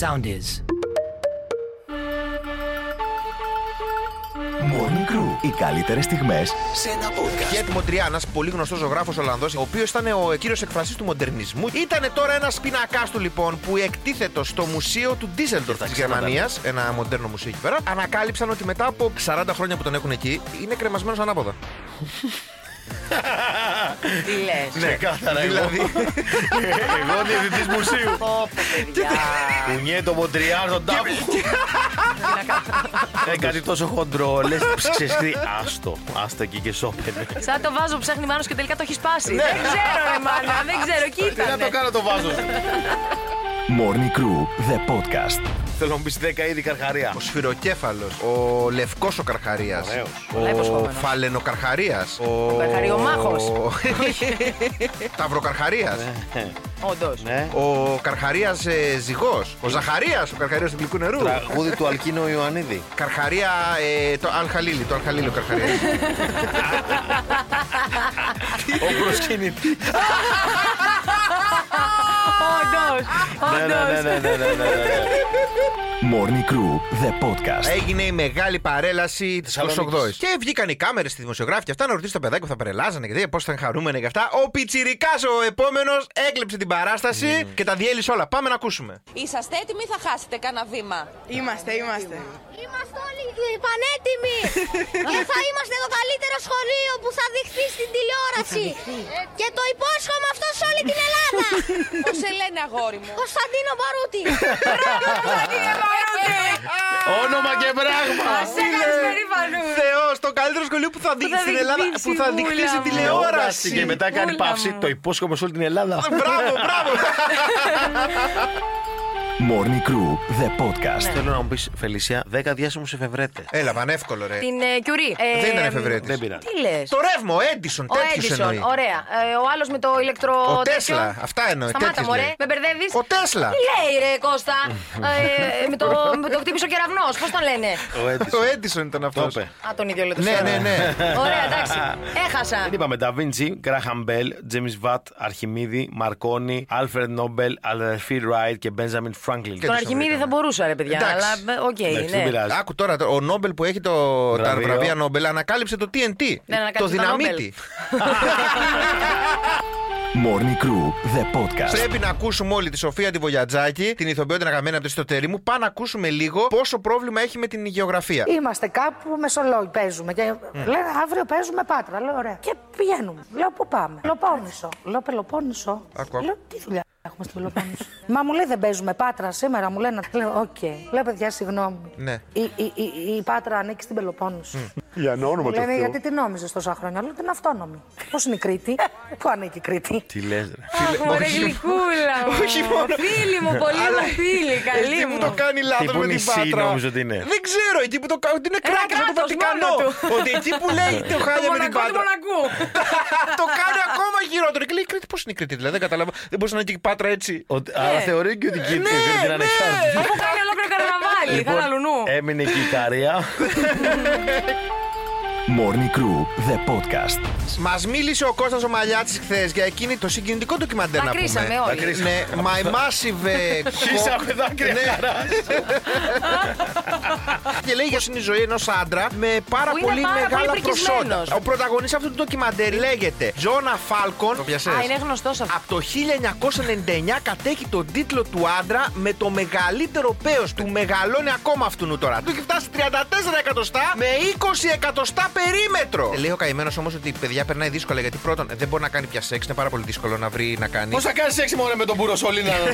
Sound is. Morning Crew. Οι καλύτερες στιγμές σε ένα podcast. Γκέτ Μοντριάνας, πολύ γνωστός ζωγράφος Ολλανδός, ο οποίος ήταν ο κύριος εκφραστή του μοντερνισμού. Ήταν τώρα ένα πίνακά του λοιπόν που εκτίθετο στο μουσείο του Ντίζελντορφ της Γερμανίας, ένα μοντέρνο μουσείο εκεί πέρα. Ανακάλυψαν ότι μετά από 40 χρόνια που τον έχουν εκεί είναι κρεμασμένος ανάποδα. Τι λες. Ναι, κάθαρα εγώ. δηλαδή. Εγώ διευθυντή μουσείου. Πω, πω, παιδιά. Κουνιέ το Μοντριάν στον τάφο. Ε, κάτι τόσο χοντρό. Λες, ξεσχρή. Άστο. Άστα εκεί και σώπαινε. Σαν το βάζο ψάχνει μάνος και τελικά το έχει σπάσει. Δεν ξέρω, ρε μάνα, δεν ξέρω. Εκεί Τι να το ήταν. κάνω το βάζο. Morning Crew, the podcast. Θέλω να μου πεις 10 είδη καρχαρία. Ο σφυροκέφαλος, ο λευκός ο καρχαρίας, Ωραίος. Πολλά ο υποσχόμενος. φαλενοκαρχαρίας, ο. καρχαριομάχος. Ταυροκαρχαρίας. Όντως. Ναι. Ο Καρχαρίας ε, ζυγός. Ο Ζαχαρίας, ο Καρχαρίας του γλυκού νερού. Τραγούδι του Αλκίνο Ιωαννίδη. Καρχαρία, ε, το Αλχαλίλη, το Αλχαλίλη ο Καρχαρίας. Ο προσκυνητή. Όντως. Ναι, Morning Crew, the podcast. Έγινε η μεγάλη παρέλαση της Θεσσαλονίκης. 28η. Και βγήκαν οι κάμερες στη δημοσιογράφη και αυτά να ρωτήσουν τα παιδάκια που θα παρελάζανε και δει πώς θα είναι χαρούμενοι και αυτά. Ο Πιτσυρικά ο επόμενος έκλεψε την παράσταση και τα διέλυσε όλα. Πάμε να ακούσουμε. Είσαστε έτοιμοι ή θα χάσετε κανένα βήμα; Είμαστε, είμαστε. Είμαστε όλοι πανέτοιμοι και θα είμαστε το καλύτερο σχολείο που θα δειχθεί στην τηλεόραση. Και το υπόσχομαι αυτό σε όλη την Ελλάδα. Πώς σε λένε, αγόρι μου; Κωνσταντίνο Μπαρούτη. Όνομα και πράγμα. Σε έκανε περήφανος. Θεός, το καλύτερος σχολείο που θα δείξει θα στην Ελλάδα. δειχθεί, Που θα συμβούλα δειχθεί στην μου. τηλεόραση. Και μετά κάνει Πούλα παύση. μου. Το υπόσχομαι σε όλη την Ελλάδα. Μπράβο, μπράβο. Morning Crew, the podcast. Θέλω να μου πεις, Φελισιά, 10 διάσημους εφευρέτες. Έλα, πανεύκολο ρε. Την ε, Κιουρί. Ε, Δεν ήταν εφευρέτης. Δεν πειράζει. Τι λες; Το ρεύμα, ο Έντισον, Ο τέτοιου εννοεί. Έντισον, ωραία. Ε, ο άλλος με το ηλεκτρο. Ο τέτοιο. Τέσλα, αυτά εννοεί. Σταμάτα, τέτοιους μωρέ, λέει. με μπερδεύεις. Ο Τέσλα. Τι λέει, ρε Κώστα; ε, με, το, με το χτύπησε ο κεραυνός, πώς τον λένε; Ο Έντισον. Ο Έντισον ήταν αυτός. Το είπε. Α, τον ίδιο λέω το Ναι, ξέρω. ναι, ναι. Ωραία, εντάξει. Έχασα. Δεν είπαμε Da Vinci, Graham Bell, James Watt, Αρχιμήδη, Μαρκόνι, Alfred Nobel, Αδερφή Wright και Benjamin Franklin. Και Τον τους Αρχιμήδη βρήκαμε. θα μπορούσα, ρε παιδιά. Εντάξει. Αλλά ε, οκ, Εντάξει, δεν ναι. πειράζει. Άκου τώρα, το- ο Νόμπελ που έχει το, τα Βραβείο. βραβεία Νόμπελ ανακάλυψε το TNT. Δεν το ανακάλυψε το δυναμίτι. Morning Crew, the podcast. Πρέπει να ακούσουμε όλοι τη Σοφία τη Βογιατζάκη, την ηθοποιό την αγαπημένη από το Είσαι το ταίρι μου. Πάμε να ακούσουμε λίγο πόσο πρόβλημα έχει με την γεωγραφία. Είμαστε κάπου Μεσολόγγι, παίζουμε. Και λένε αύριο παίζουμε Πάτρα. Λέω ωραία. Και πηγαίνουμε. Λέω πού πάμε. Πελοπόννησο. Λέω Πελοπόννησο. Άκου, άκου. Λέω τι δουλειά έχουμε στην Πελοπόννησο. Μα μου λέει δεν παίζουμε Πάτρα σήμερα. Μου λένε. Λέω οκ. Λέω παιδιά συγγνώμη. Ναι. Η, η, η, η Πάτρα ανήκει στην Πελοπόννησο. Για όνομα Μου λένε γιατί τι νόμιζες τόσα χρόνια. Λέω ότι είναι αυτόνομη. Πώς είναι η Κρήτη; Πού ανήκει η Κρήτη; Τι λες, ρε. Αχ, μωρέ, γλυκούλα μου. όχι μόνο. Φίλη μου, πολύ Αλλά μου φίλη, καλή Εκεί που μου. το κάνει Τι λάθος που με είναι την η Σι, πάτρα. νόμιζω ότι είναι. Δεν ξέρω, εκεί που το κάνει. Ότι είναι Ένα κράτος από το κράτος Βατικανό. μόνο του. Ότι εκεί που λέει το χάλια με την Μονακό του πάτρα. Μονακού. Το κάνει ακόμα χειρότερο. Και λέει η Κρήτη, πώς είναι η Κρήτη, δηλαδή δεν καταλαβαίνω. Δεν μπορείς να είναι και η πάτρα έτσι. Ότι- Αλλά θεωρεί και ότι εκεί Ναι, την ναι. ανεξάρτητη. Αφού κάνει ολόκληρο καρναβάλι, Λοιπόν, θα λουνού. έμεινε και η Καρία. Morning Crew, the podcast. Μας μίλησε ο Κώστας ο Μαλιάτης χθες για εκείνη το συγκινητικό ντοκιμαντέρ να πούμε. Δακρύσαμε όλοι. Δακρύσαμε. Ναι, My Massive. ε, Χύσαμε δάκρυα Ναι. χαράς. Και λέει για είναι η ζωή ενός άντρα με πάρα Που είναι πολύ πάρα μεγάλα πολύ προσόντα. πρικισμένος. Ο πρωταγωνιστής αυτού του ντοκιμαντέρ λέγεται Τζόνα Φάλκον. Το πιασες; Α, είναι γνωστός αυτός. Από το 1999 κατέχει τον τίτλο του άντρα με το μεγαλύτερο πέος του. Μεγαλώνει ακόμα αυτού τώρα. Του έχει φτάσει 34 εκατοστά με 20 εκατοστά περίμετρο. Ε, λέει ο καημένος όμως ότι παιδιά περνάει δύσκολα γιατί πρώτον δεν μπορεί να κάνει πια σεξ. Είναι πάρα πολύ δύσκολο να βρει να κάνει. Πώς θα κάνει έξι μόνο με τον Μπουροσολίνα.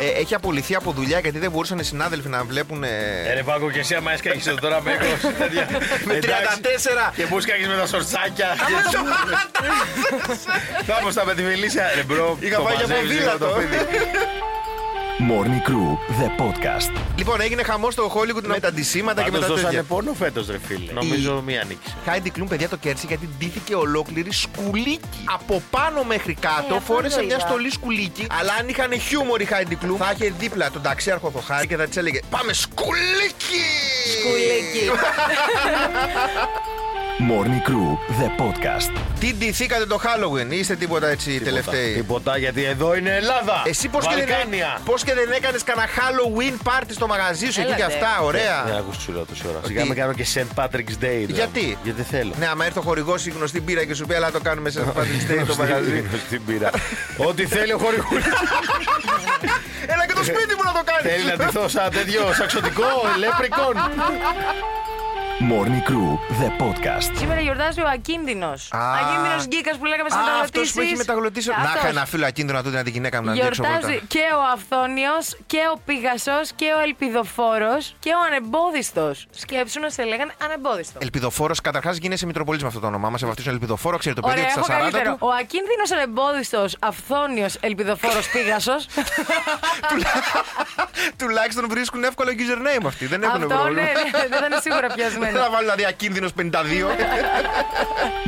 Ε, έχει απολυθεί από δουλειά γιατί δεν μπορούσαν οι συνάδελφοι να βλέπουν. ε, Ε, ρε Πάκο, και εσύ άμα έσκαγες εδώ τώρα με είκοσι, τέτοια. με Εντάξει. 34. Και που σκάγεις με τα σορτσάκια. Κάπως τα με τη Φελίσια. Ρε μπρο, Είχα το πάει για μαζεύεις λίγο ποδήλατο. Το πίδι. Morning Crew, the podcast. Λοιπόν, έγινε χαμός στο Hollywood με τα αντισήματα και με Πάντως τα δώσανε τέτοια. πόνο φέτος ρε φίλε. Νομίζω μία νίκησε. Χάιντι Κλουμ, παιδιά, το κέρδισε γιατί ντύθηκε ολόκληρη σκουλίκι. Από πάνω μέχρι κάτω αυτό φόρεσε το μια είδα. στολή σκουλίκι. Αλλά αν είχαν χιούμορ η Χάιντι Κλουμ, θα είχε δίπλα τον ταξίαρχο Θοχάρη και θα της έλεγε Πάμε σκουλίκι! Σκουλίκι. Morning Crew, the podcast. Τι ντυθήκατε το Halloween, είστε τίποτα έτσι τελευταίοι; Τίποτα, γιατί εδώ είναι Ελλάδα. Εσύ πώς και, δεν, Βαλκάνια. πώς και δεν έκανες κανένα Halloween party στο μαγαζί σου εκεί Έλατε. και αυτά, ωραία. Δεν ακούς τσουρό τόση ώρα. Σιγά Τι; με κάνω και St. Patrick's Day. δηλαδή. Γιατί; Γιατί δεν θέλω. Ναι, άμα έρθει ο χορηγός η γνωστή μπύρα και σου πει, αλλά το κάνουμε σε Patrick's Day το μαγαζί. Στην πύρα. Ό,τι θέλει ο χορηγούλη. Έλα και το σπίτι μου να το κάνεις. Θέλει να ντυθώ σαν τέτοιο σαξωτικό, λέπρικον. Morning Crew, the podcast. Σήμερα γιορτάζει ο Ακίνδυνος. Α. Ακίνδυνος γκίκας που λέγαμε σε Α, αυτός μεταγλωτήσεις. που έχει μεταγλωτήσει. Να Αυτός. είχα ένα φίλο ακίνδυνο να του έδινα τη γυναίκα μου να διέξω Γιορτάζει βόλτα. και ο Αυθόνιος και ο Πίγασο και ο Ελπιδοφόρος και ο Ανεμπόδιστος. Σκέψου να σε λέγανε Ανεμπόδιστος. Ελπιδοφόρος, καταρχάς γίνεσαι Μητροπολίτης με αυτό το όνομά μα. Σε βαφτίσουν Ελπιδοφόρο, ξέρει το παιδί Ωραία, ότι έχω στα 40 καλύτερο. του. Ο Ακίνδυνος Ανεμπόδιστος Αυθόνιος Ελπιδοφόρος Πίγασο. Τουλάχιστον βρίσκουν εύκολο username αυτοί. Δεν έχουν Αυτό ναι, πρόβλημα. ναι, δεν θα είναι σίγουρα πιασμένο. Δεν θα βάλω δηλαδή Ακίνδυνος 52.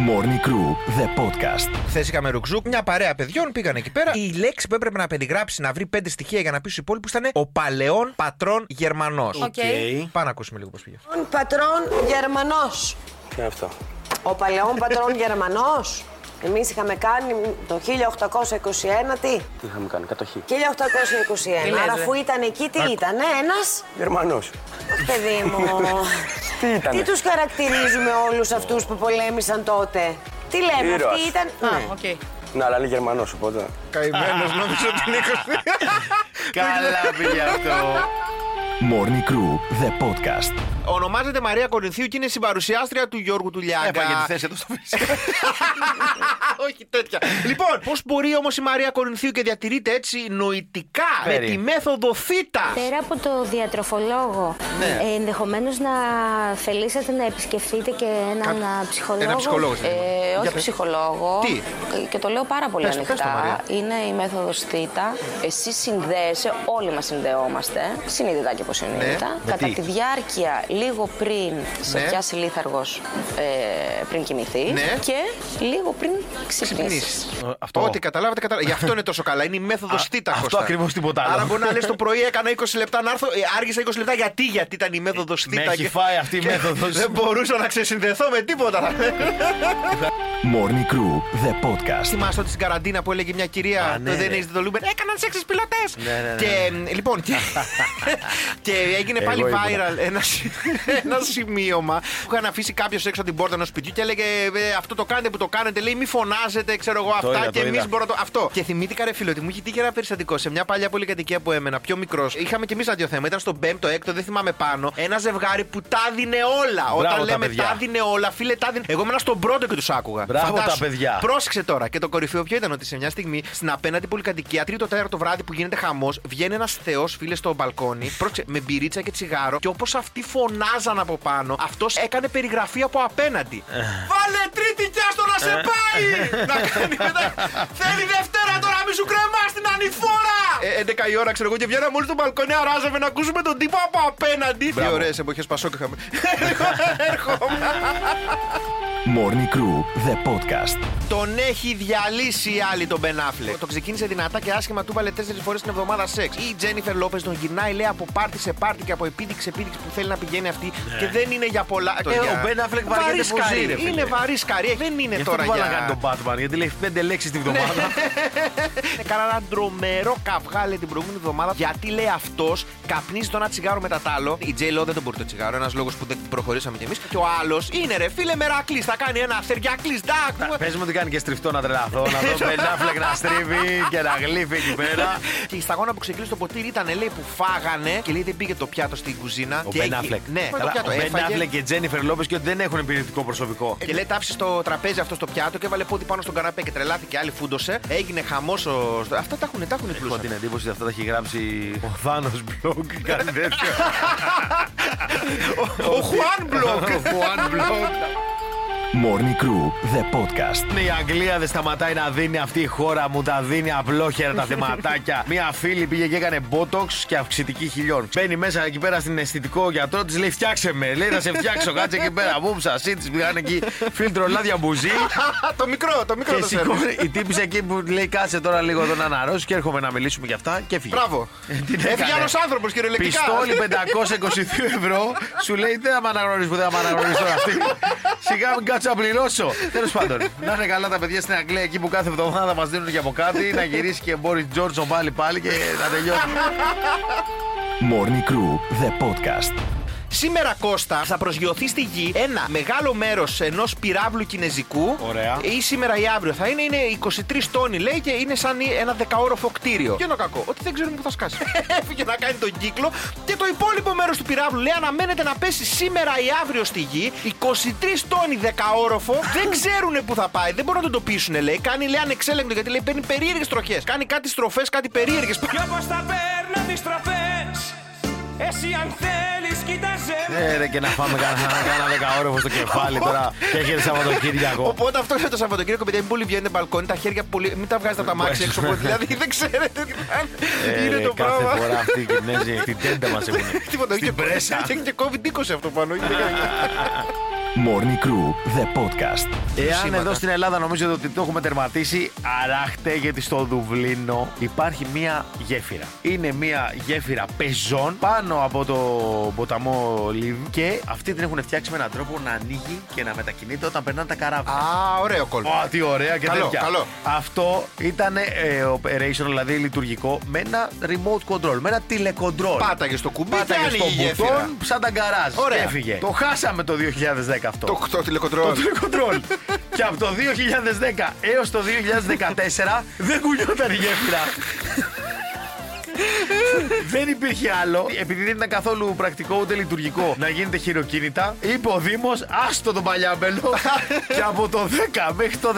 Morning Crew, the podcast. Χθες είχαμε Ρουκ Ζουκ, μια παρέα παιδιών πήγαν εκεί πέρα. Η λέξη που έπρεπε να περιγράψει, να βρει πέντε στοιχεία για να πει στους υπόλοιπους ήταν ο Παλαιών Πατρών Γερμανός. Οκ. Πάμε να ακούσουμε λίγο πώς πήγε. Πατρών Γερμανός. Τι είναι αυτό; Ο Παλαιών Πατρών Γερμανός. Εμείς είχαμε κάνει το 1821 τι; Τι είχαμε κάνει, κατοχή. 1821. λες, Άρα ρε; αφού ήταν εκεί τι ήταν, ένας; Γερμανός. παιδί μου. Τι ήτανε; τι τους χαρακτηρίζουμε όλους αυτούς που πολέμησαν τότε; Τι λέμε, Ήρωας. αυτοί ήταν. Α, Ναι. οκ. Ναι, αλλά είναι Γερμανός, οπότε. Καημένος, νόμιζα ότι είναι 20. Καλά πήγε αυτό. Morning Crew, the podcast. Ονομάζεται Μαρία Κορινθίου και είναι συμπαρουσιάστρια του Γιώργου του Λιάγκα. Έφαγε τη θέση εδώ στο φύσικα. Όχι τέτοια. λοιπόν, πώς μπορεί όμως η Μαρία Κορινθίου και διατηρείται έτσι νοητικά με Φέρει. τη μέθοδο Θήτα; Πέρα από το διατροφολόγο, Ναι. ε, ενδεχομένως να θελήσετε να επισκεφτείτε και έναν Κα- α, ψυχολόγο; Ένα ψυχολόγο. Ε, Για όχι πες. ψυχολόγο. Τι; Και το λέω πάρα πολύ Πες το, πες το, Μαρία. ανοιχτά. Είναι η μέθοδος Θήτα. Εσύ συνδέεσαι, όλοι μας συνδεόμαστε, συνείδητα και υποσυνείδητα. Ναι. Με Κατά τι; τη διάρκεια, λίγο πριν σε Ναι. πιάσει λίθαργος ε, πριν κοιμηθείς Ναι. και λίγο πριν ξυπνήσεις. Αυτό. Ό,τι καταλάβατε, καταλάβατε. Γι' αυτό είναι τόσο καλά. Είναι η μέθοδος Α, Θήτα. αυτό Κώστα. ακριβώς τίποτα άλλο. Άρα μπορεί να λες το πρωί έκανα 20 λεπτά να έρθω. ε, Άργησα 20 λεπτά γιατί, γιατί ήταν η μέθοδος Θήτα. με έχει και- φάει αυτή η και μέθοδος. Δεν μπορούσα να ξεσυνδεθώ με τίποτα. Morning Crew, the podcast. Θυμάστε ότι στην καραντίνα που έλεγε μια κυρία Α, ναι, το δεν ναι. έχετε το Λούμπερ. Έκαναν σεξ πιλοτή. Ναι, ναι, ναι. Και μ, λοιπόν. Και, και έγινε Εγώ πάλι ήμουνα. viral ένα, σι- ένα σημείωμα που είχαν αφήσει κάποιος έξω από την πόρτα ενός σπιτιού και έλεγε «Ε, Αυτό το κάνετε που το κάνετε. Λέει μη φωνάζετε, ξέρω εγώ αυτά. είδα, και το εμείς είδα. μπορούμε να το. Αυτό. Και θυμήθηκα ρε φίλο ότι μου είχε τύχει ένα περιστατικό σε μια παλιά πολυκατοικία που έμενα, πιο μικρός. Είχαμε κι εμείς ένα δύο θέμα. Ήταν στο 5ο, 6ο, δεν θυμάμαι πάνω. Ένα ζευγάρι που τα δίνε όλα. Μπράβο Όταν τα λέμε παιδιά. τα δίνε όλα, φίλε, τα δίνε. Εγώ ήμουν στον πρώτο και τους άκουγα. Μπράβο τα Φαντάσου. παιδιά. Πρόσεξε τώρα. Και το κορυφαίο ποιο ήταν ότι σε μια στιγμή στην απέναντι πολυκατοικία, τρίτο τέταρτο βράδυ που γίνεται χαμός, βγαίνει ένας θεός φίλε στο μπαλκόνι, πρόσεξε, με μπυρίτσα και τσιγάρο. Και όπως αυτοί φωνάζαν από πάνω, αυτός έκανε περιγραφή από απέναντι. Βάλε τρίτη κι άστο να σε πάει! να κάνει μετά. Θέλει Δευτέρα τώρα, μη σου κρεμάς την ανηφόρα! Ε, 11 η ώρα ξέρω εγώ και βγαίναμε όλοι στο μπαλκόνι, αράζαμε να ακούσουμε τον τύπο από απέναντι. Τι ωραίες εποχές Πασόκ είχαμε. Έρχομαι. Morning Crew, the podcast. Τον έχει διαλύσει η άλλη τον Μπεν Affleck. Το ξεκίνησε δυνατά και άσχημα, του βάλε τέσσερις φορές την εβδομάδα σεξ. Η Τζένιφερ Λόπε τον γυρνάει, λέει από πάρτι σε πάρτι και από επίδειξη σε επίδειξη που θέλει να πηγαίνει αυτή και δεν είναι για πολλά. Ε, ο Ben Affleck βαριέται Βαρύ πολύ, σκαρί. ρε φίλε. Είναι βαρύ σκαρί. Δεν είναι Γι' αυτό τώρα του βάλα να για. κάνει τον Batman, γιατί λέει πέντε λέξεις τη βδομάδα. Έκανα ένα ντρομερό καυγά λέει την προηγούμενη εβδομάδα γιατί λέει αυτός καπνίζει το ένα τσιγάρο μετά το άλλο. Η Τζέι δεν τον μπορεί το τσιγάρο, ένας λόγος που δεν προχωρήσαμε κι εμείς. Και ο άλλος είναι ρε φίλε μερακλής. Θα κάνει ένα θεριακλή. Πες μου ότι κάνει και στριφτό να τρελαθώ, να δω Ben Affleck να στρίβει και να γλύφει εκεί πέρα. Και η σταγόνα που ξεκίνησε το ποτήρι ήταν λέει που φάγανε και λέει δεν πήγε το πιάτο στην κουζίνα. Ο και Ben έχει- Affleck. Ναι, το Καλά, πιάτο ο Ben έφαγε. Affleck και Jennifer Lopez και ότι δεν έχουν υπηρετικό προσωπικό. Και λέει τάψει στο τραπέζι αυτό στο πιάτο και έβαλε πόδι πάνω στον καναπέ και τρελάθηκε άλλη φούντωσε. Έγινε χαμός. Ο... Αυτά τα έχουν, τα έχουν οι Έχω πλούσιοι. την εντύπωση ότι αυτά τα έχει γράψει ο Θάνος Μπλοκ. Κάτι τέτοιο. Ο Χουάν Μπλοκ. Ο Juan Block. Morning Crew, the podcast. Ναι, Η Αγγλία δεν σταματάει να δίνει αυτή η χώρα μου, τα δίνει απλόχερα τα θεματάκια. Μία φίλη πήγε και έκανε botox και αυξητική χιλιών. Μπαίνει μέσα εκεί πέρα στην αισθητικό γιατρό της, λέει φτιάξε με. Λέει θα σε φτιάξω, κάτσε εκεί πέρα. Βούμψα, σίτη, πήγαν εκεί φίλτρο λάδια μπουζί. το μικρό, το μικρό Και το σέρβις. σηκώνει η τύπησα εκεί που λέει κάτσε τώρα λίγο εδώ να αναρρώσεις και έρχομαι να μιλήσουμε για αυτά και φύγει. Μπράβο. Τι Έφυγε έκανε. άλλος άνθρωπος κυριολεκτικά. Πιστόλι 522 ευρώ. Σου λέει δεν θα με αναγνωρίσει που δεν θα με αναγνωρίσει τώρα αυτή. Σιγά μην κάτσω να πληρώσω. Τέλος πάντων, να είναι καλά τα παιδιά στην Αγγλία εκεί που κάθε εβδομάδα μας δίνουν και από κάτι. Να γυρίσει και μπορεί Τζόρτζον πάλι πάλι και να τελειώσει. Morning Crew, the podcast. Σήμερα, Κώστα, θα προσγειωθεί στη γη ένα μεγάλο μέρος ενός πυράβλου κινέζικου. Ωραία. Ή σήμερα ή αύριο θα είναι, είναι 23 τόνοι, λέει, και είναι σαν ένα δεκαόροφο κτίριο. Και το κακό, ότι δεν ξέρουμε πού θα σκάσει. Έφυγε να κάνει τον κύκλο και το υπόλοιπο μέρος του πυράβλου λέει αναμένεται να πέσει σήμερα ή αύριο στη γη. 23 τόνοι δεκαόροφο δεν ξέρουν πού θα πάει, δεν μπορούν να το τοπίσουν, λέει. Κάνει, λέει, ανεξέλεγκτο γιατί λέει παίρνει περίεργες τροχές. Κάνει κάτι στροφές, κάτι περίεργες. Κι όπως τα παίρνω τις τροφές Εσύ αν θέλεις κοίταζε Ε, ρε, και να φάμε κανένα κάνα δεκαόροφο στο κεφάλι τώρα και έχετε Σαββατοκύριακο. Οπότε αυτό είναι το Σαββατοκύριακο, παιδιά. Μην πολύ βγαίνετε μπαλκόνι, τα χέρια πολύ. Μην τα βγάζετε από τα μάξι έξω. δηλαδή δεν ξέρετε τι θα είναι. Ε, Είναι ρε, το κάθε πράγμα. φορά αυτή η Κινέζη την τέντα μας έχουν. Τίποτα, έχει Στην και- πρέσα. Έχει και COVID-20 αυτό πάνω. Έχει και- Morning Crew, the podcast. Εάν Σήματα. εδώ στην Ελλάδα νομίζετε ότι το έχουμε τερματίσει, αράχτε γιατί στο Δουβλίνο υπάρχει μία γέφυρα. Είναι μία γέφυρα πεζών πάνω από το ποταμό Λίβ και αυτή την έχουν φτιάξει με έναν τρόπο να ανοίγει και να μετακινείται όταν περνάνε τα καράβια. Α, ωραίο κόλπο. Ω, τι ωραία και Καλό, τέτοια. καλό. Αυτό ήταν ε, operation, δηλαδή λειτουργικό, με ένα remote control, με ένα τηλεκοντρόλ. Πάταγε στο κουμπί και Πάταγε άνοιγε στο η γέφυρα. μπουτόν σαν τα γκαράζ. Ωραία. Και έφυγε. Το χάσαμε το 2010 αυτό. Το, το τηλεκοντρόλ. Το τηλεκοντρόλ. και από το 2010 έως το 2014 δεν κουνιόταν η γέφυρα. Δεν υπήρχε άλλο, επειδή δεν ήταν καθόλου πρακτικό ούτε λειτουργικό να γίνεται χειροκίνητα. Είπε ο Δήμος, άστο τον παλιάμπελο. και από το 10 μέχρι το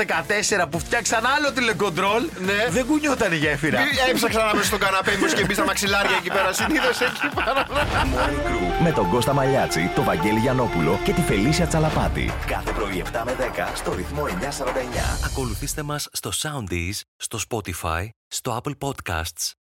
14 που φτιάξαν άλλο τηλεκοντρόλ, Ναι. δεν κουνιόταν η γέφυρα. Έψαξα να βρει στον καναπέ μου και μπεις στα μαξιλάρια εκεί πέρα. Συνήθως εκεί πάνω. Morning Crew με τον Κώστα Μαλιάτση, τον Βαγγέλη Γιανόπουλο και τη Φελίσια Τσαλαπάτη. Κάθε πρωί 7 με 10 στο ρυθμό 949. Ακολουθήστε μας στο Soundees, στο Spotify, στο Apple Podcasts